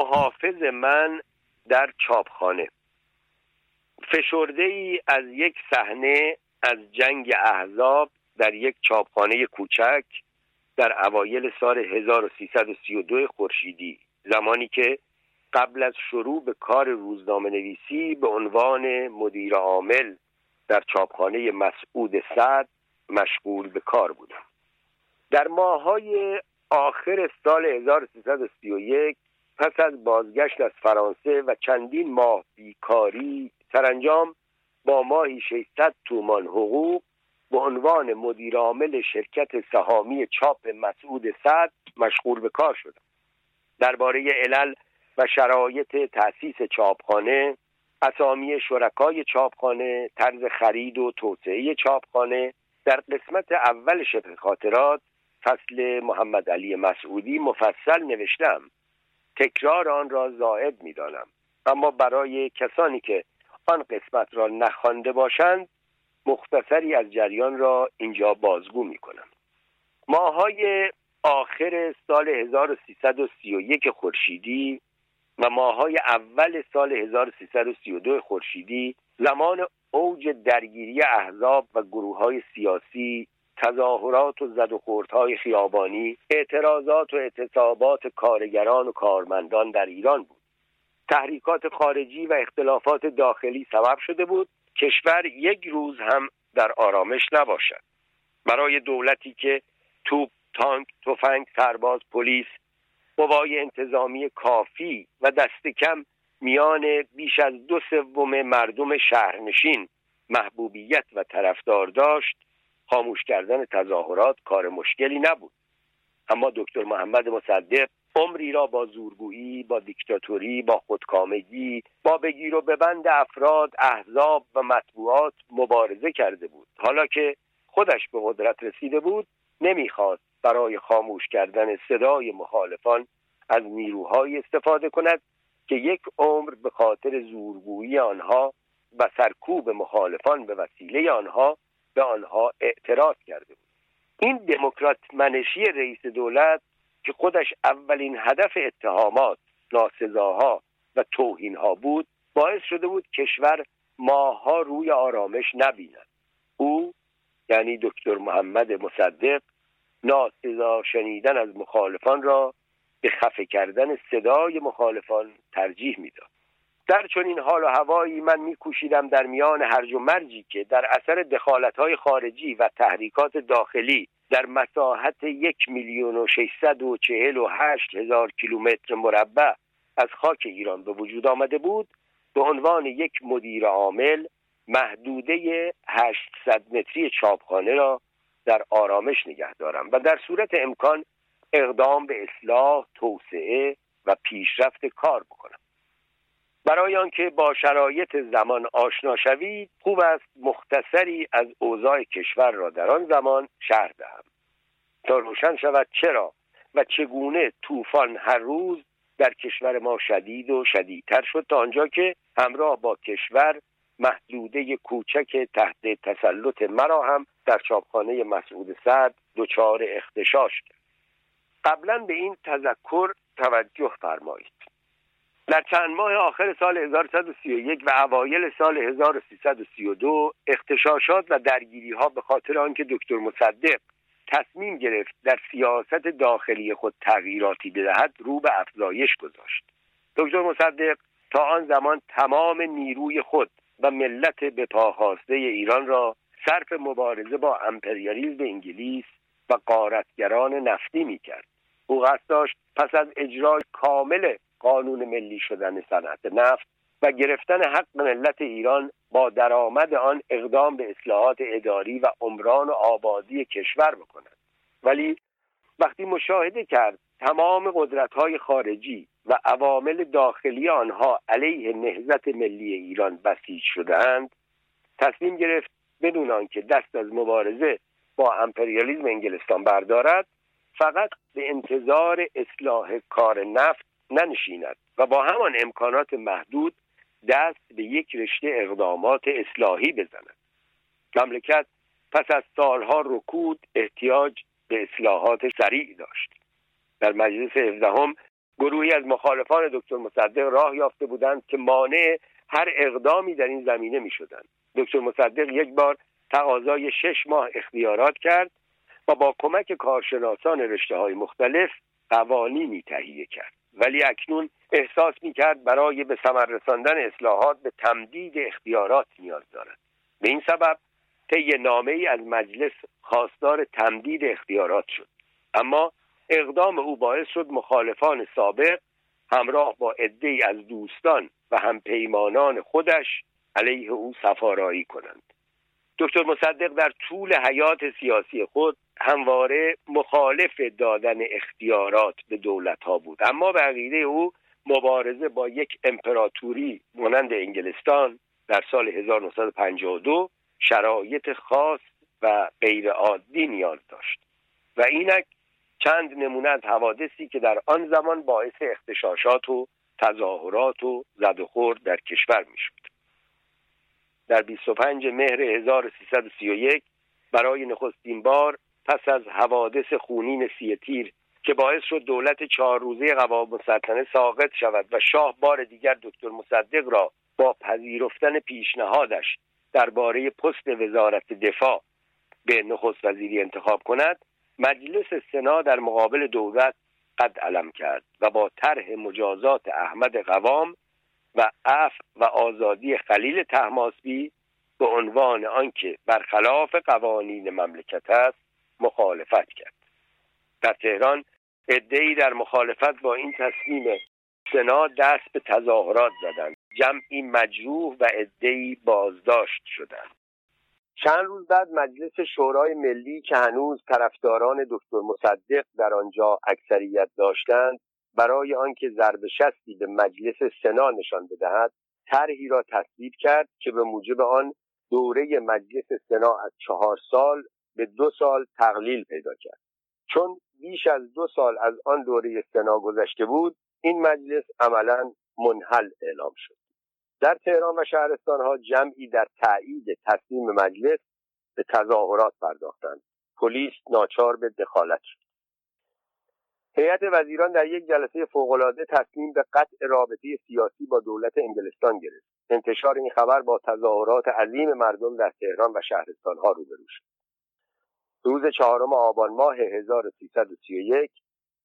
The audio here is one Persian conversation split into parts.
محافظ من در چاپخانه. فشرده ای از یک صحنه از جنگ احزاب در یک چاپخانه کوچک در اوایل سال 1332 خورشیدی زمانی که قبل از شروع به کار روزنامه نویسی به عنوان مدیر عامل در چاپخانه مسعود سعد مشغول به کار بودم. در ماهای آخر سال 1331 پس از بازگشت از فرانسه و چندین ماه بیکاری سرانجام با ماهی 600 تومان حقوق به عنوان مدیر عامل شرکت سهامی چاپ مسعود سعد مشغول به کار شدم. درباره علل و شرایط تأسیس چاپخانه اسامی شرکای چاپخانه طرز خرید و توسعه چاپخانه در قسمت اول شبه خاطرات فصل محمد علی مسعودی مفصل نوشتم. تکرار آن را زائد می‌دانم. اما برای کسانی که آن قسمت را نخوانده باشند مختصری از جریان را اینجا بازگو می کنم ماهای آخر سال 1331 خورشیدی و ماهای اول سال 1332 خورشیدی زمان اوج درگیری احزاب و گروه های سیاسی تظاهرات و زد و خوردهای خیابانی اعتراضات و اعتصابات کارگران و کارمندان در ایران بود. تحریکات خارجی و اختلافات داخلی سبب شده بود کشور یک روز هم در آرامش نباشد. برای دولتی که توپ تانک تفنگ سرباز پلیس قوای انتظامی کافی و دست کم میان بیش از دو سوم مردم شهرنشین محبوبیت و طرفدار داشت خاموش کردن تظاهرات کار مشکلی نبود. اما دکتر محمد مصدق عمری را با زورگویی با دیکتاتوری با خودکامگی با بگیر و ببند افراد احزاب و مطبوعات مبارزه کرده بود. حالا که خودش به قدرت رسیده بود نمی‌خواست برای خاموش کردن صدای مخالفان از نیروهایی استفاده کند که یک عمر به خاطر زورگویی آنها و سرکوب مخالفان به وسیله آنها به آنها اعتراض کرده بود. این دموکرات منشی رئیس دولت که خودش اولین هدف اتهامات ناسزاها و توهینها بود باعث شده بود کشور ماهها روی آرامش نبیند. او یعنی دکتر محمد مصدق ناسزا شنیدن از مخالفان را به خفه کردن صدای مخالفان ترجیح می‌داد. در چنین حال و هوایی من میکوشیدم در میان هرج و مرجی که در اثر دخالتهای خارجی و تحریکات داخلی در مساحت یک میلیون و ششصد و چهل و هشت هزار کیلومتر مربع از خاک ایران به وجود آمده بود به عنوان یک مدیر عامل محدوده 800 متری چاپخانه را در آرامش نگه دارم و در صورت امکان اقدام به اصلاح، توسعه و پیشرفت کار بکنم. برای آنکه با شرایط زمان آشنا شوید خوب است مختصری از اوضاع کشور را در آن زمان شهر دهم. تا روشن شود چرا و چگونه طوفان هر روز در کشور ما شدید و شدیدتر شد تا آنجا که همراه با کشور محدوده کوچک تحت تسلط مرا هم در چاپخانه مسعود سعد دچار اختشاش کرد. قبلا به این تذکر توجه فرمایید. در چند ماه آخر سال 1131 و اوایل سال 1332 اختشاشات و درگیری ها به خاطر آنکه دکتر مصدق تصمیم گرفت در سیاست داخلی خود تغییراتی بدهد رو به افزایش گذاشت. دکتر مصدق تا آن زمان تمام نیروی خود و ملت به پاخواسته ایران را صرف مبارزه با امپریالیزم انگلیس و قارتگران نفتی می‌کرد. او قصد داشت پس از اجرای کامل قانون ملی شدن صنعت نفت و گرفتن حق ملت ایران با درآمد آن اقدام به اصلاحات اداری و عمران و آبادی کشور بکند. ولی وقتی مشاهده کرد تمام قدرت های خارجی و عوامل داخلی آنها علیه نهزت ملی ایران بسیج شدهاند تصمیم گرفت بدون آنکه دست از مبارزه با امپریالیزم انگلستان بردارد فقط به انتظار اصلاح کار نفت ننشیند و با همان امکانات محدود دست به یک رشته اقدامات اصلاحی بزند. مملکت پس از سالها رکود احتیاج به اصلاحات سریع داشت. در مجلس هفدهم گروهی از مخالفان دکتر مصدق راه یافته بودند که مانع هر اقدامی در این زمینه می شدند دکتر مصدق یک بار تقاضای شش ماه اختیارات کرد و با کمک کارشناسان رشته های مختلف قوانینی تهیه کرد. ولی اکنون احساس می کرد برای به ثمر رساندن اصلاحات به تمدید اختیارات نیاز دارد. به این سبب طی نامه ای از مجلس خواستار تمدید اختیارات شد. اما اقدام او باعث شد مخالفان سابق همراه با عدهای از دوستان و همپیمانان خودش علیه او سفارایی کنند. دکتر مصدق در طول حیات سیاسی خود همواره مخالف دادن اختیارات به دولت ها بود. اما به عقیده او مبارزه با یک امپراتوری مانند انگلستان در سال 1952 شرایط خاص و غیر عادی نیاز داشت. و اینک چند نمونه از حوادثی که در آن زمان باعث اختشاشات و تظاهرات و زد و خورد در کشور می‌شد. در 25 مهر 1331 برای نخستین بار پس از حوادث خونین سی تیر که باعث شد دولت چهار روزه قوام مسلطنه ساقط شود و شاه بار دیگر دکتر مصدق را با پذیرفتن پیشنهادش درباره پست وزارت دفاع به نخست وزیری انتخاب کند مجلس سنا در مقابل دولت قد علم کرد و با طرح مجازات احمد قوام و عف و آزادی خلیل تحماسبی به عنوان آنکه برخلاف قوانین مملکت است مخالفت کرد. در تهران ادعی در مخالفت با این تصمیم سنا دست به تظاهرات زدند. جمعی مجروح و ادعی بازداشت شدند. چند روز بعد مجلس شورای ملی که هنوز طرفداران دکتر مصدق در آنجا اکثریت داشتند برای آنکه ضرب شستی به مجلس سنا نشان بدهد طرحی را تصویب کرد که به موجب آن دوره مجلس سنا از چهار سال به دو سال تقلیل پیدا کرد. چون بیش از دو سال از آن دوره سنا گذشته بود این مجلس عملا منحل اعلام شد. در تهران و شهرستانها جمعی در تایید تصمیم مجلس به تظاهرات پرداختند. پلیس ناچار به دخالت شد. هیئت وزیران در یک جلسه فوقالعاده تصمیم به قطع رابطه سیاسی با دولت انگلستان گرفت. انتشار این خبر با تظاهرات عظیم مردم در تهران و شهرستانها روبرو شد. روز چهارم آبان ماه 1331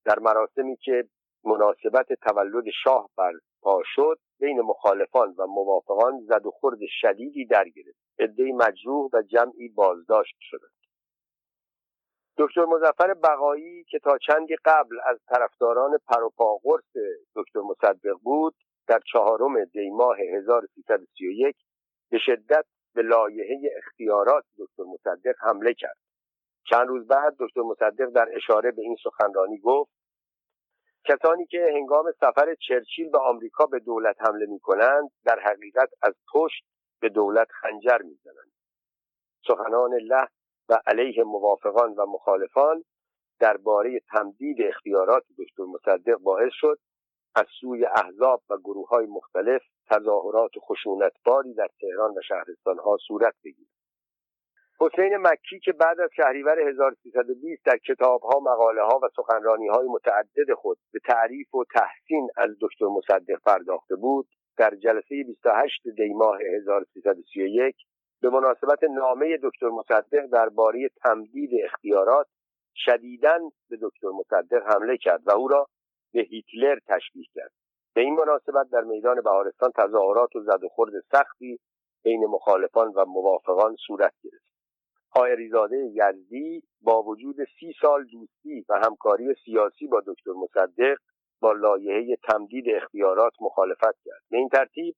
در مراسمی که مناسبت تولد شاه برپا شد بین مخالفان و موافقان زد و خورد شدیدی در گرفت. عدهای مجروح و جمعی بازداشت شدند. دکتر مزفر بقایی که تا چندی قبل از طرفداران پروپاگورس دکتر مصدق بود در چهارم دی ماه 1331 به شدت به لایحه اختیارات دکتر مصدق حمله کرد. چند روز بعد دکتر مصدق در اشاره به این سخنرانی گفت کسانی که هنگام سفر چرچیل به آمریکا به دولت حمله می کنند در حقیقت از پشت به دولت خنجر می زنند. سخنان له و علیه موافقان و مخالفان درباره تمدید اختیارات دکتر مصدق باعث شد از سوی احزاب و گروه های مختلف تظاهرات خشونتباری در تهران و شهرستانها صورت بگیرد حسین مکی که بعد از شهریور 1320 در کتابها مقاله ها و سخنرانی های متعدد خود به تعریف و تحسین از دکتر مصدق پرداخته بود در جلسه 28 دی ماه 1331 به مناسبت نامه دکتر مصدق درباره تمدید اختیارات شدیداً به دکتر مصدق حمله کرد و او را به هیتلر تشبیه کرد. به این مناسبت در میدان بهارستان تظاهرات و زد و خورد سختی بین مخالفان و موافقان صورت گرفت. خائریزاده یزدی با وجود سی سال دوستی و همکاری سیاسی با دکتر مصدق با لایحه تمدید اختیارات مخالفت کرد. به این ترتیب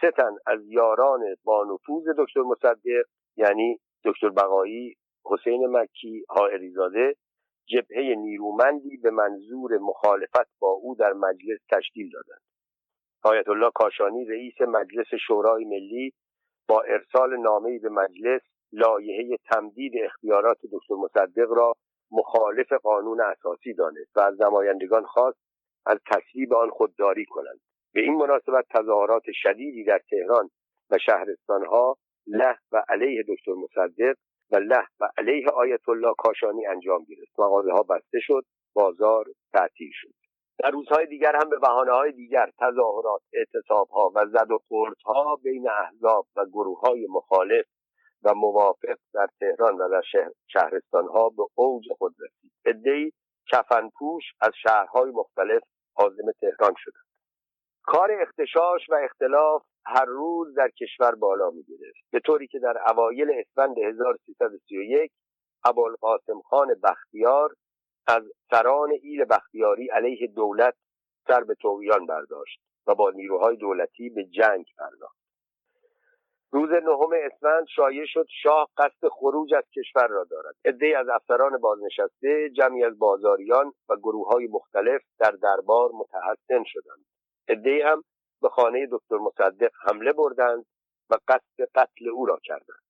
سه تن از یاران با نفوذ دکتر مصدق یعنی دکتر بقایی حسین مکی حائریزاده جبهه نیرومندی به منظور مخالفت با او در مجلس تشکیل دادند. آیت الله کاشانی رئیس مجلس شورای ملی با ارسال نامه‌ای به مجلس لایحه تمدید اختیارات دکتر مصدق را مخالف قانون اساسی دانست و از نمایندگان خواست از تصویب آن خودداری کنند. به این مناسبت تظاهرات شدیدی در تهران و شهرستانها له و علیه دکتر مصدق و له و علیه آیت الله کاشانی انجام گرفت. مغازه ها بسته شد بازار تعطیل شد. در روزهای دیگر هم به بحانه های دیگر تظاهرات اعتصاب ها و زد و ها بین احزاب و گروه های مخالف و موافق در تهران و در شهرستان ها به اوج خود رسید. عدهای کفنپوش از شهرهای مختلف عازم تهران شدند. کار اختشاش و اختلاف هر روز در کشور بالا می گرفت به طوری که در اوایل اسفند 1331 ابوالقاسم خان بختیار از سران ایل بختیاری علیه دولت سر به تویان برداشت و با نیروهای دولتی به جنگ پرداخت. روز نهم اسفند شایع شد شاه قصد خروج از کشور را دارد. عدهای از افسران بازنشسته جمعی از بازاریان و گروه های مختلف در دربار متحسن شدند. عدهای هم به خانه دکتر مصدق حمله بردند و قصد قتل او را کردند.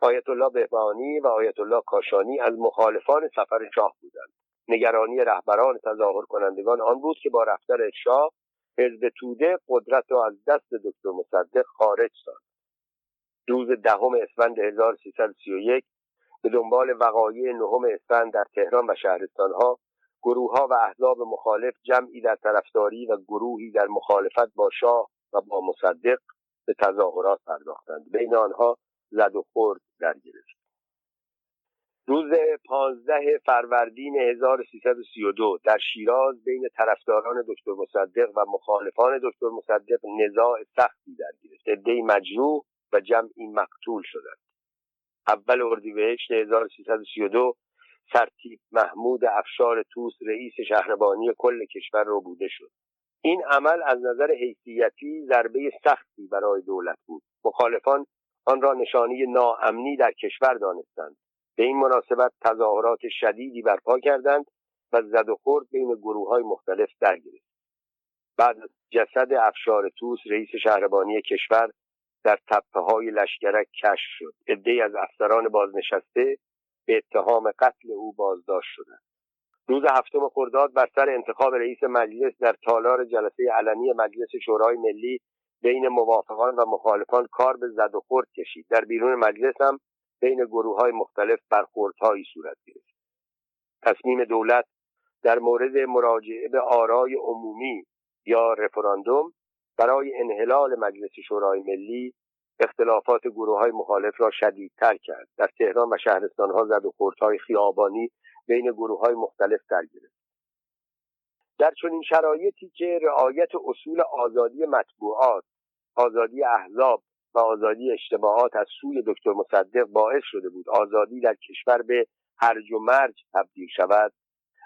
آیت الله بهبانی و آیت الله کاشانی از مخالفان سفر شاه بودند. نگرانی رهبران تظاهر کنندگان آن بود که با رفتن شاه حزب توده قدرت را از دست دکتر مصدق خارج ساند روز دهم اسفند 1331 به دنبال وقایع نهم اسفند در تهران و شهرستانها گروه ها و احزاب مخالف جمعی در طرفداری و گروهی در مخالفت با شاه و با مصدق به تظاهرات پرداختند. بین آنها زد و خورد در گرفت روز پانزده فروردین 1332 در شیراز بین طرفداران دکتر مصدق و مخالفان دکتر مصدق نزاع سختی در گرفت عدهای مجروح و جمعی مقتول شدند. اول اردیبهشت 1332 سرتیب محمود افشار توس رئیس شهربانی کل کشور رو بوده شد. این عمل از نظر حیثیتی ضربه سختی برای دولت بود. مخالفان آن را نشانی ناامنی در کشور دانستند. به این مناسبت تظاهرات شدیدی برپا کردند و زد و خورد بین گروه های مختلف در گرفت بعد جسد افشار توس رئیس شهربانی کشور در تپه های لشگرک کشف شد. عدهای از افسران بازنشسته به اتهام قتل او بازداشت شدند. روز هفتم خرداد بر سر انتخاب رئیس مجلس در تالار جلسه علنی مجلس شورای ملی بین موافقان و مخالفان کار به زد و خورد کشید. در بیرون مجلس هم بین گروه های مختلف برخوردهایی صورت گرفت. تصمیم دولت در مورد مراجعه به آرای عمومی یا رفراندوم برای انحلال مجلس شورای ملی اختلافات گروه های مخالف را شدیدتر کرد. در تهران و شهرستانها زد و خوردهای خیابانی بین گروه های مختلف در گرفت. در چنین شرایطی که رعایت اصول آزادی مطبوعات آزادی احزاب و آزادی اشتباهات از سوی دکتر مصدق باعث شده بود آزادی در کشور به هرج و مرج تبدیل شود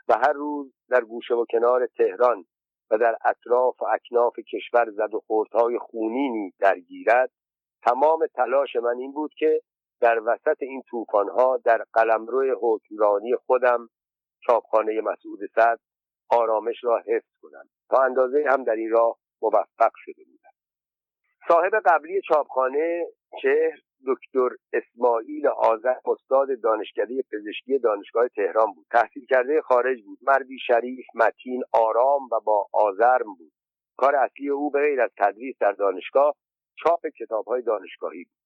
و هر روز در گوشه و کنار تهران و در اطراف و اکناف کشور زد و خوردهای خونینی درگیرد. تمام تلاش من این بود که در وسط این طوفانها در قلمرو حکمرانی خودم چاپخانه مسعود صد آرامش را حفظ کنم. تا اندازه هم در این راه موفق شده بودم صاحب قبلی چاپخانه چهر دکتر اسماعیل آذر استاد دانشکده پزشکی دانشگاه تهران بود. تحصیل کرده خارج بود. مردی شریف متین آرام و با آزرم بود. کار اصلی او به غیر از تدریس در دانشگاه چاپ کتاب های دانشگاهی بود.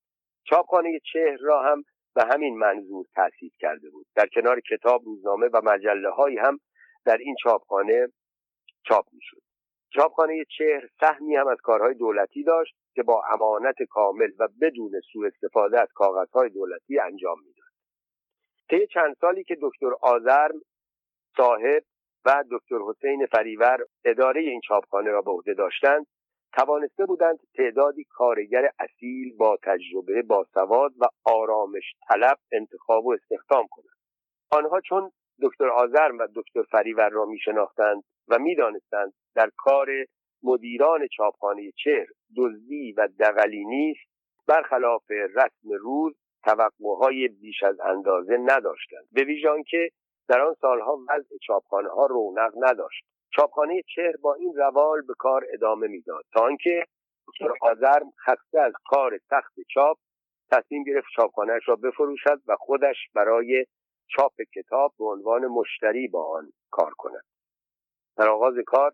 چاپخانه چهر را هم به همین منظور تأسیس کرده بود. در کنار کتاب روزنامه و مجله هایی هم در این چاپخانه چاپ می‌شد. چاپخانه چهر سهمی هم از کارهای دولتی داشت. که با امانت کامل و بدون سوء استفاده از کاغذهای دولتی انجام می‌داد. طی چند سالی که دکتر آزرم صاحب و دکتر حسین فریور اداره این چاپخانه را به عهده داشتند توانسته بودند تعدادی کارگر اصیل با تجربه با سواد و آرامش طلب انتخاب و استخدام کنند. آنها چون دکتر آزرم و دکتر فریور را می شناختند و می‌دانستند در کار مدیران چاپخانه چهر دزدی و دقلی نیست برخلاف رسم روز توقعهای بیش از اندازه نداشتند. به ویژان که در آن سالها وضع چاپخانه ها رونق نداشت. چاپخانه چهر با این روال به کار ادامه می‌داد تا آنکه دکتر آزرم خسته از کار سخت چاپ تصمیم گرفت چاپخانهاش را بفروشد و خودش برای چاپ کتاب به عنوان مشتری با آن کار کند. در آغاز کار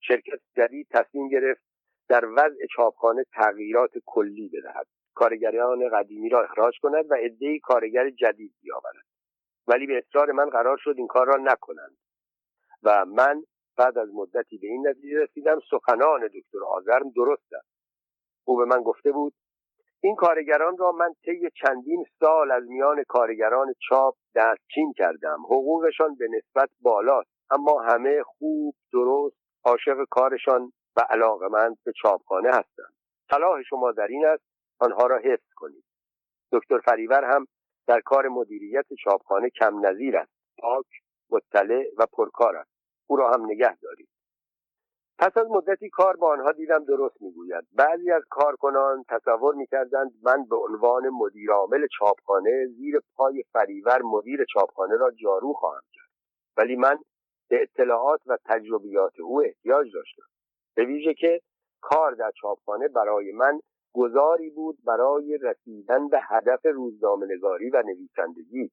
شرکت جدید تصمیم گرفت در وضع چاپخانه تغییرات کلی بدهد. کارگران قدیمی را اخراج کند و عدهای کارگر جدید بیاورد. ولی به اصرار من قرار شد این کار را نکنند. و من بعد از مدتی به این نتیجه رسیدم سخنان دکتر آزرم درست است. او به من گفته بود این کارگران را من طی چندین سال از میان کارگران چاپ دستچین کردم. حقوقشان به نسبت بالاست اما همه خوب درست عاشق کارشان و علاقمند به چاپخانه هستند صلاح شما در این است آنها را حفظ کنید. دکتر فریور هم در کار مدیریت چاپخانه کم نظیر است. پاک مطلع و پرکار است. او را هم نگه دارید. پس از مدتی کار با آنها دیدم درست می‌گوید. بعضی از کارکنان تصور می‌کردند من به عنوان مدیرعامل چاپخانه زیر پای فریور مدیر چاپخانه را جارو خواهم کرد. ولی من به اطلاعات و تجربیات او احتیاج داشتم. به ویژه که کار در چاپخانه برای من گذاری بود برای رسیدن به هدف روزنامهنگاری و نویسندگی.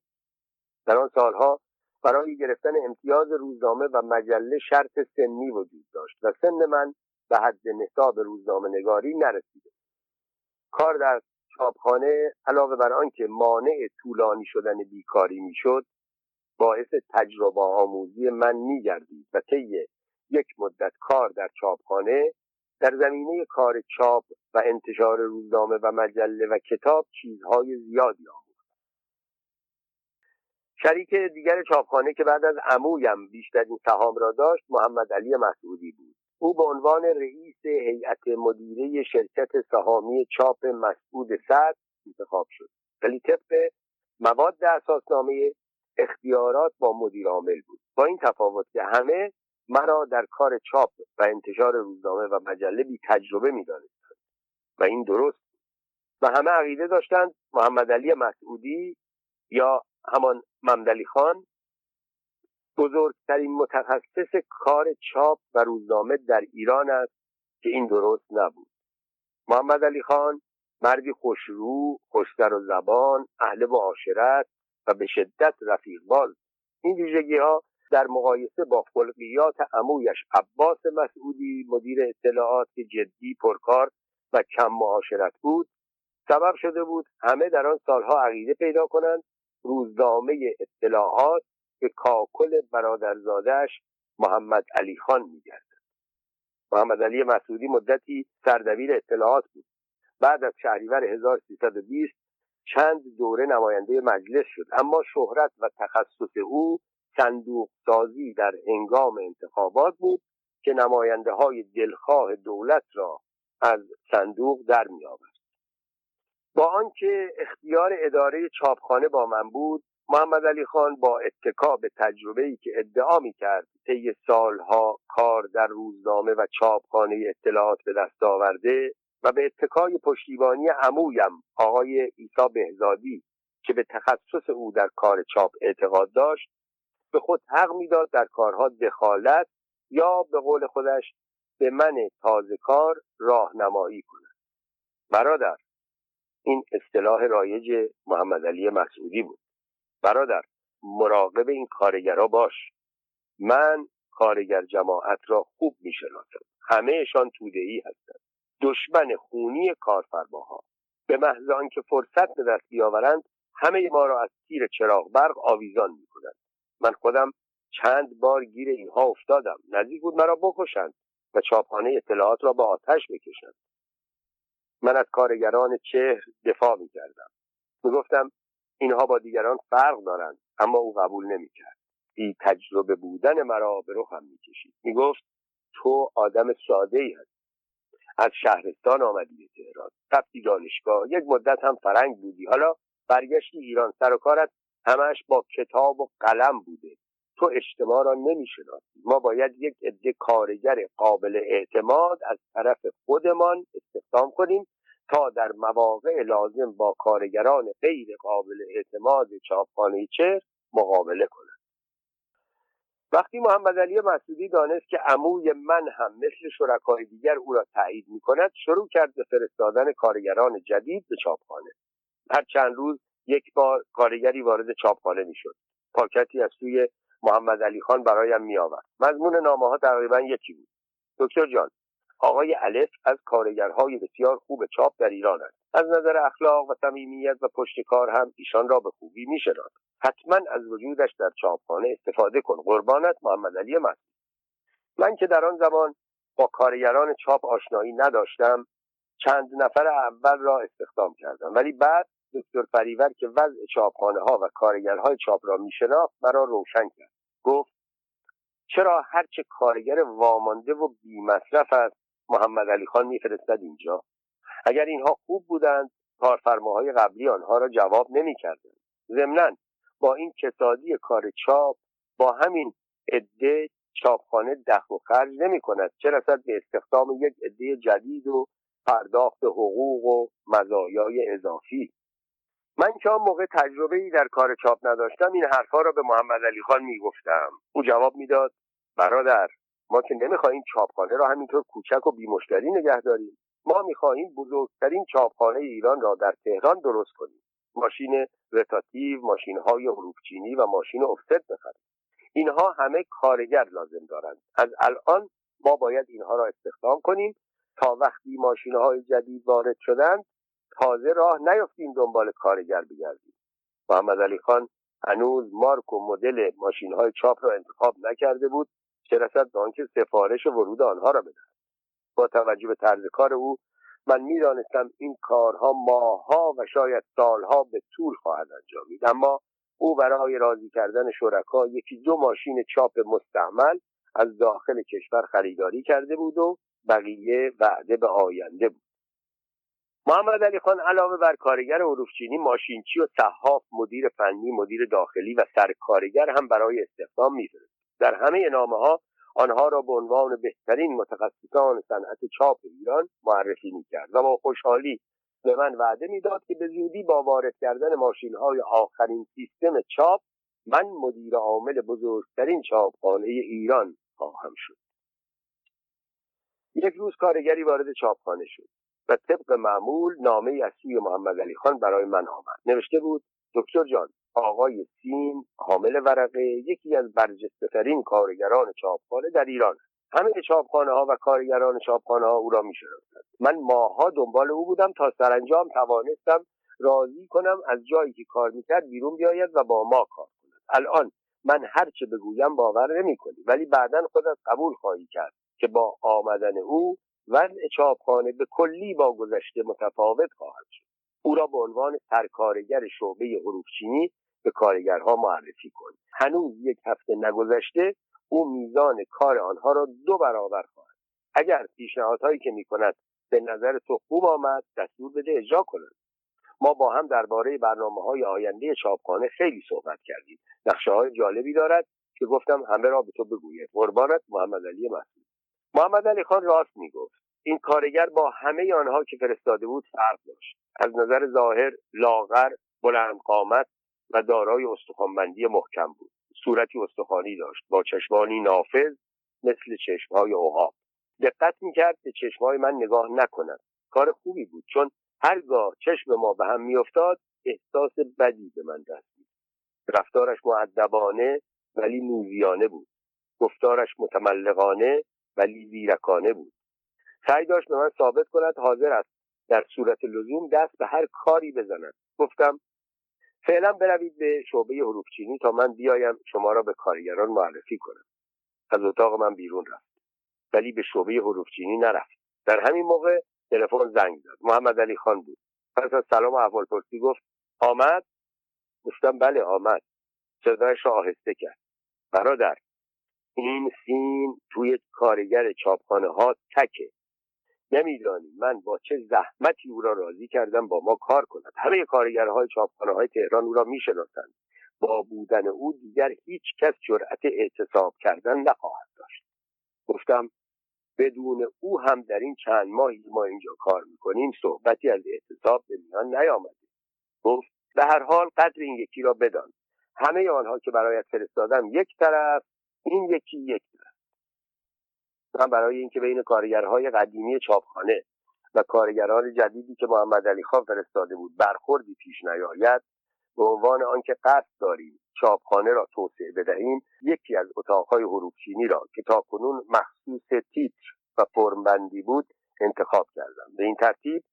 در آن سالها برای گرفتن امتیاز روزنامه و مجله شرط سنی وجود داشت و سن من به حد نصاب روزنامه نگاری نرسیده. کار در چاپخانه علاوه بر آنکه مانع طولانی شدن بیکاری می‌شد باعث تجربه آموزی من میگردید و طی یک مدت کار در چاپخانه در زمینه کار چاپ و انتشار روزنامه و مجله و کتاب چیزهای زیادی آموختم شریک دیگر چاپخانه که بعد از عمویم بیشترین سهام را داشت محمد علی مسعودی بود. او به عنوان رئیس هیئت مدیره شرکت سهامی چاپ مسعود سعد انتخاب شد. ولی طبق مواد اساسنامه اختیارات با مدیر عامل بود. با این تفاوت که همه مرا در کار چاپ و انتشار روزنامه و مجله بی تجربه می دانستند و این درست و همه عقیده داشتند محمد علی مسعودی یا همان ممدلی خان بزرگترین متخصص کار چاپ و روزنامه در ایران است که این درست نبود. محمد علی خان مردی خوشرو خوشتر و زبان اهل و عاشرت و به شدت رفیق باز این ویژگی ها در مقایسه با خلقیات عمویش عباس مسعودی مدیر اطلاعات جدی پرکار و کم معاشرت بود سبب شده بود همه در آن سالها عقیده پیدا کنند روزنامه اطلاعات به کاکل برادرزادهش محمد علی خان میگردد. محمد علی مسعودی مدتی سردبیر اطلاعات بود. بعد از شهریور 1320 چند دوره نماینده مجلس شد اما شهرت و تخصص او صندوق سازی در هنگام انتخابات بود که نماینده های دلخواه دولت را از صندوق در می آورد. با آنکه اختیار اداره چاپخانه با من بود محمد علی خان با اتکا به تجربه ای که ادعا می کرد طی سالها کار در روزنامه و چاپخانه اطلاعات به دست آورده و به اتکای پشتیبانی عمویم آقای عیسی بهزادی که به تخصص او در کار چاپ اعتقاد داشت به خود حق می‌داد در کارها دخالت یا به قول خودش به من تازه کار راهنمایی کند. برادر این اصطلاح رایج محمد علی مسعودی بود. برادر مراقب این کارگرا باش. من کارگر جماعت را خوب می‌شناسم. همهشان تودهای هستند. دشمن خونی کارفرماها. به محض آنکه فرصت به دست بیاورند همه ما را از تیر چراغ برق آویزان می‌کنند. من خودم چند بار گیر اینها افتادم. نزدیک بود مرا بکشند و چاپخانه اطلاعات را به آتش بکشند. من از کارگران چهر دفاع می‌کردم. می‌گفتم اینها با دیگران فرق دارند اما او قبول نمی‌کرد. بی تجربه بودن مرا به رخم می‌کشید. می‌گفت تو آدم ساده ای هست از شهرستان آمدی به تهران. رفتی دانشگاه. یک مدت هم فرنگ بودی. حالا برگشتی ایران. سر و کارت همش با کتاب و قلم بوده. تو اجتماع را نمی‌شناسی. ما باید یک عده کارگر قابل اعتماد از طرف خودمان استخدام کنیم تا در مواقع لازم با کارگران غیر قابل اعتماد چاپخانه چه مقابله کنند. وقتی محمد علی مسعودی دانست که عموی من هم مثل شرکای دیگر او را تایید می کند شروع کرد به فرستادن کارگران جدید به چاپخانه. هر چند روز یک بار کارگری وارد چاپخانه می‌شد. پاکتی از سوی محمد علی خان برایم می آورد مضمون نامه ها تقریبا یکی بود. دکتر جان آقای الف از کارگرهای بسیار خوب چاپ در ایران است. از نظر اخلاق و صمیمیت و پشت کار هم ایشان را به خوبی می‌شناسم حتما از وجودش در چاپخانه استفاده کن. قربانت محمد علی مسعود من که در آن زمان با کارگران چاپ آشنایی نداشتم چند نفر اول را استخدام کردم. ولی بعد دکتر فریور که وضع چاپخانه ها و کارگرهای چاپ را میشناخت مرا روشن کرد. گفت چرا هرچه کارگر وامانده و بیمصرف است محمد علی خان میفرستد اینجا؟ اگر اینها خوب بودند کارفرماهای قبلی آنها را جواب نمی‌کردند. ضمنا با این کسادی کار چاپ با همین عده چاپخانه دخل و خرج نمی کند چه رسد به استخدام یک عده جدید و پرداخت حقوق و مزایای اضافی؟ من که آن موقع تجربه ای در کار چاپ نداشتم این حرفها را به محمد علی خان می گفتم او جواب می‌داد برادر ما که نمی‌خواهیم چاپخانه را همینطور کوچک و بیمشتری نگه داریم. ما می‌خواهیم بزرگترین چاپخانه ایران را در تهران درست کنیم. ماشین رتاتیو ماشین های حروفچینی و ماشین افست بخریم. اینها همه کارگر لازم دارند. از الان ما باید اینها را استخدام کنیم تا وقتی ماشین های جدید وارد شدند تازه راه نیفتیم دنبال کارگر بگردیم. محمد علی خان هنوز مارک و مدل ماشین های چاپ را انتخاب نکرده بود چه رسد به آنکه سفارش ورود آنها را بدهد. با توجه به طرز کار او من می‌دانستم این کارها ماهها و شاید سالها به طول خواهد انجامید. اما او برای راضی کردن شرکا یکی دو ماشین چاپ مستعمل از داخل کشور خریداری کرده بود و بقیه وعده به آینده بود. محمد علی خان علاوه بر کارگر عروفچینی ماشینچی و صحاف مدیر فنی مدیر داخلی و سرکارگر هم برای استخدام میفرست در همه نامه ها آنها را به عنوان بهترین متخصصان صنعت چاپ ایران معرفی می‌کرد و با خوشحالی به من وعده می‌داد که به زودی با وارد کردن ماشین های آخرین سیستم چاپ من مدیر عامل بزرگترین چاپخانه ایران خواهم شد. یک روز کارگری وارد چاپخانه شد. و طبق معمول نامه از سوی محمد علی خان برای من آمد. نوشته بود دکتر جان آقای سین حامل ورقه یکی از برجسته کارگران چاپخانه در ایران همه چاپخانه ها و کارگران چاپخانه ها او را می من ماها دنبال او بودم تا سرانجام توانستم راضی کنم از جایی که کار می‌کرد بیرون بیاید و با ما کار کند. الان من هرچه بگویم باور نمی کنی ولی بعدا خودت قبول خواهی کرد که با آمدن او وضع چاپخانه به کلی با گذشته متفاوت خواهد شد. او را به عنوان سرکارگر شعبه حروفچینی به کارگرها معرفی کن هنوز یک هفته نگذشته او میزان کار آنها را دو برابر خواهد. اگر پیشنهادهایی که می‌کند به نظر تو خوب آمد دستور بده اجرا کنند. ما با هم درباره برنامه های آینده چاپخانه خیلی صحبت کردیم. نقشه های جالبی دارد که گفتم همه را به تو بگوید قربانت محمد علی محمد علی خان راست می‌گفت. این کارگر با همه آنها که فرستاده بود فرق داشت. از نظر ظاهر لاغر بلند قامت و دارای استخوانبندی محکم بود. صورتی استخوانی داشت. با چشمانی نافذ مثل چشمهای اوهاب دقت می‌کرد به چشمهای من نگاه نکند. کار خوبی بود چون هرگاه چشم ما به هم میافتاد احساس بدی به من دست رفتارش معدبانه ولی موزیانه بود. گفتارش متملقانه ولی زیرکانه بود. سعی داشت به من ثابت کند حاضر است در صورت لزوم دست به هر کاری بزند. گفتم فعلا بروید به شعبه حروفچینی تا من بیایم شما را به کارگران معرفی کنم. از اتاق من بیرون رفت. ولی به شعبه حروفچینی نرفت. در همین موقع تلفن زنگ زد. محمد علی خان بود. پس از سلام و احوالپرسی گفت آمد؟ گفتم بله آمد. صدایش را آهسته کرد. برادر این سین توی کارگر چاپخانه ها تکه. نمیدانی من با چه زحمتی او را راضی کردم با ما کار کند. همه کارگرهای چاپخانه های تهران او را می‌شناسند. با بودن او دیگر هیچ کس جرأت اعتصاب کردن نخواهد داشت. گفتم بدون او هم در این چند ماهی ما اینجا کار می‌کنیم صحبتی از اعتصاب به میان نیامده. گفت به هر حال قدر این یکی را بدان. همه آنها که برایت فرستادم یک طرف این یکی یک من برای اینکه بین کارگرهای قدیمی چاپخانه و کارگران جدیدی که محمد علی خان فرستاده بود برخوردی پیش نیاید به عنوان آنکه قصد داریم چاپخانه را توسعه بدهیم یکی از اتاقهای حروفچینی را که تاکنون مخصوص تیتر و فرمبندی بود انتخاب کردم. به این ترتیب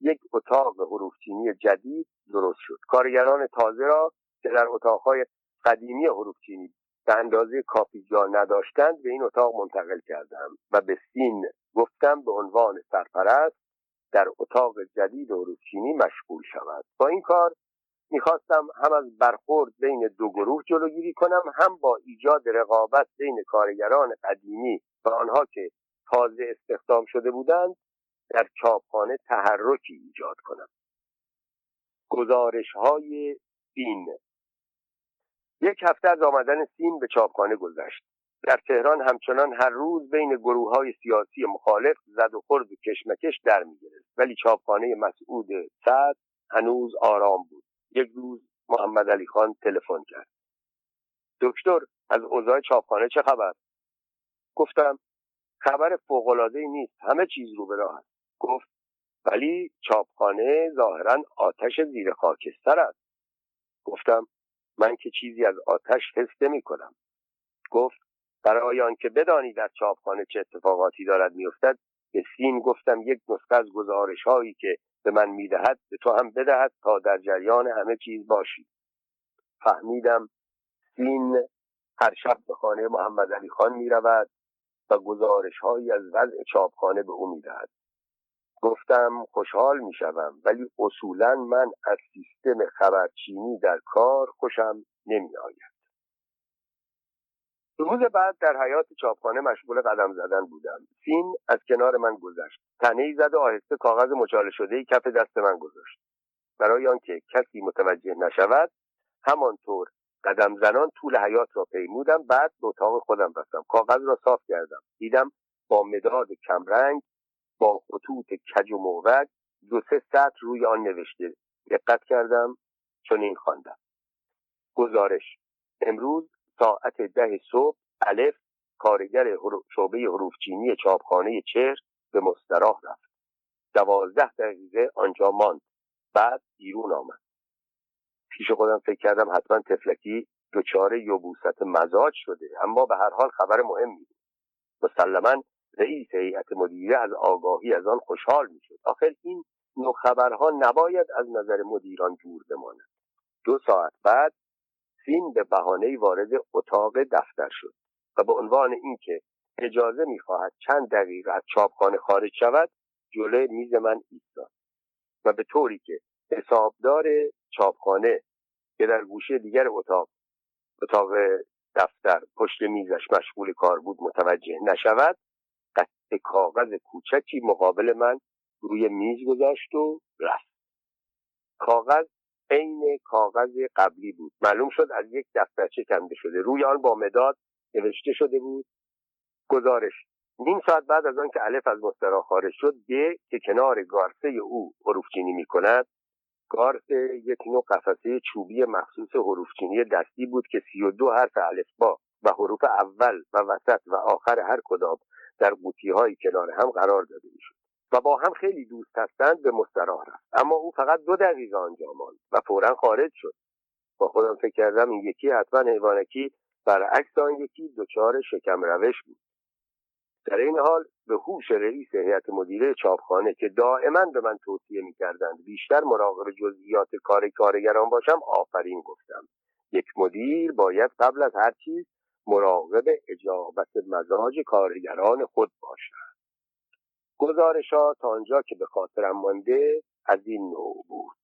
یک اتاق حروفچینی جدید درست شد. کارگران تازه را که در اتاقهای قدیمی حروفچینی به اندازه کافی جا نداشتند به این اتاق منتقل کردم و به سین گفتم به عنوان سرپرست در اتاق جدید روچینی مشغول شود. با این کار می‌خواستم هم از برخورد بین دو گروه جلوگیری کنم هم با ایجاد رقابت بین کارگران قدیمی و آنها که تازه استخدام شده بودند در چاپخانه تحرکی ایجاد کنم. گزارش های سین یک هفته از آمدن سین به چاپخانه گذشت. در تهران همچنان هر روز بین گروه های سیاسی مخالف زد و خورد و کشمکش در می ولی چاپخانه مسعود سعد هنوز آرام بود. یک روز محمد علی خان تلفن کرد. دکتر از اوضاع چاپخانه چه خبر؟ گفتم خبر فوقالعاده نیست. همه چیز رو به راه گفت ولی چاپخانه ظاهرا آتش زیر خاکستر است. گفتم من که چیزی از آتش حس نمی کنم گفت برای آنکه بدانی در چاپخانه چه اتفاقاتی دارد میافتد به سین گفتم یک نسخه از گزارش هایی که به من می‌دهد به تو هم بدهد تا در جریان همه چیز باشی. فهمیدم سین هر شب به خانه محمد علی خان می رود و گزارش هایی از وضع چاپخانه به او می‌دهد. گفتم خوشحال می‌شوم ولی اصولا من از سیستم خبرچینی در کار خوشم نمی آید روز بعد در حیات چاپخانه مشغول قدم زدن بودم. سین از کنار من گذشت. تنه زد و آهسته کاغذ مچاله شده کف دست من گذاشت. برای آنکه کسی متوجه نشود همانطور قدم زنان طول حیات را پیمودم بعد به اتاق خودم رفتم کاغذ را صاف کردم. دیدم با مداد کمرنگ با خطوط کج و موج دو سه سطر روی آن نوشته. دقت کردم چون این خواندم. گزارش امروز ساعت ده صبح الف کارگر شعبه حروفچینی چاپخانه چهر به مستراح رفت. دوازده دقیقه آنجا ماند. بعد بیرون آمد. پیش خودم فکر کردم حتما تفلکی دچار یبوست مزاج شده اما به هر حال خبر مهمی بود مسلما رئیس هیئت مدیره از آگاهی از آن خوشحال می‌شد. آخر این نوع خبرها نباید از نظر مدیران دور بماند. دو ساعت بعد سین به بهانه وارد اتاق دفتر شد و به عنوان اینکه اجازه می‌خواهد چند دقیقه از چاپخانه خارج شود جلوی میز من ایستاد و به طوری که حسابدار چاپخانه که در گوشه دیگر اتاق اتاق دفتر پشت میزش مشغول کار بود متوجه نشود کاغذ کوچکی مقابل من روی میز گذاشت و رفت. کاغذ عین کاغذ قبلی بود. معلوم شد از یک دفترچه کنده شده. روی آن با مداد نوشته شده بود گزارش. نیم ساعت بعد از آنکه الف از مسترا خارج شد به که کنار گارسه او حروفچینی می کند گارسه یک نوع قفسه چوبی مخصوص حروفچینی دستی بود که سی و دو حرف با و حروف اول و وسط و آخر هر کدام در قوطی های کنار هم قرار داده می‌شد و با هم خیلی دوست هستند به مستراح رفت. اما او فقط دو دقیقه آنجا ماند و فورا خارج شد. با خودم فکر کردم این یکی حتما حیوانکی برعکس آن یکی دچار شکم روش بود. در این حال به هوش رئیس هیئت مدیره چاپخانه که دائما به من توصیه می‌کردند بیشتر مراقب جزئیات کار کارگران باشم آفرین گفتم. یک مدیر باید قبل از هر چیز مراقب اجابت مزاج کارگران خود باشد گزارش آنجا که به خاطرم مانده از این نوع بود.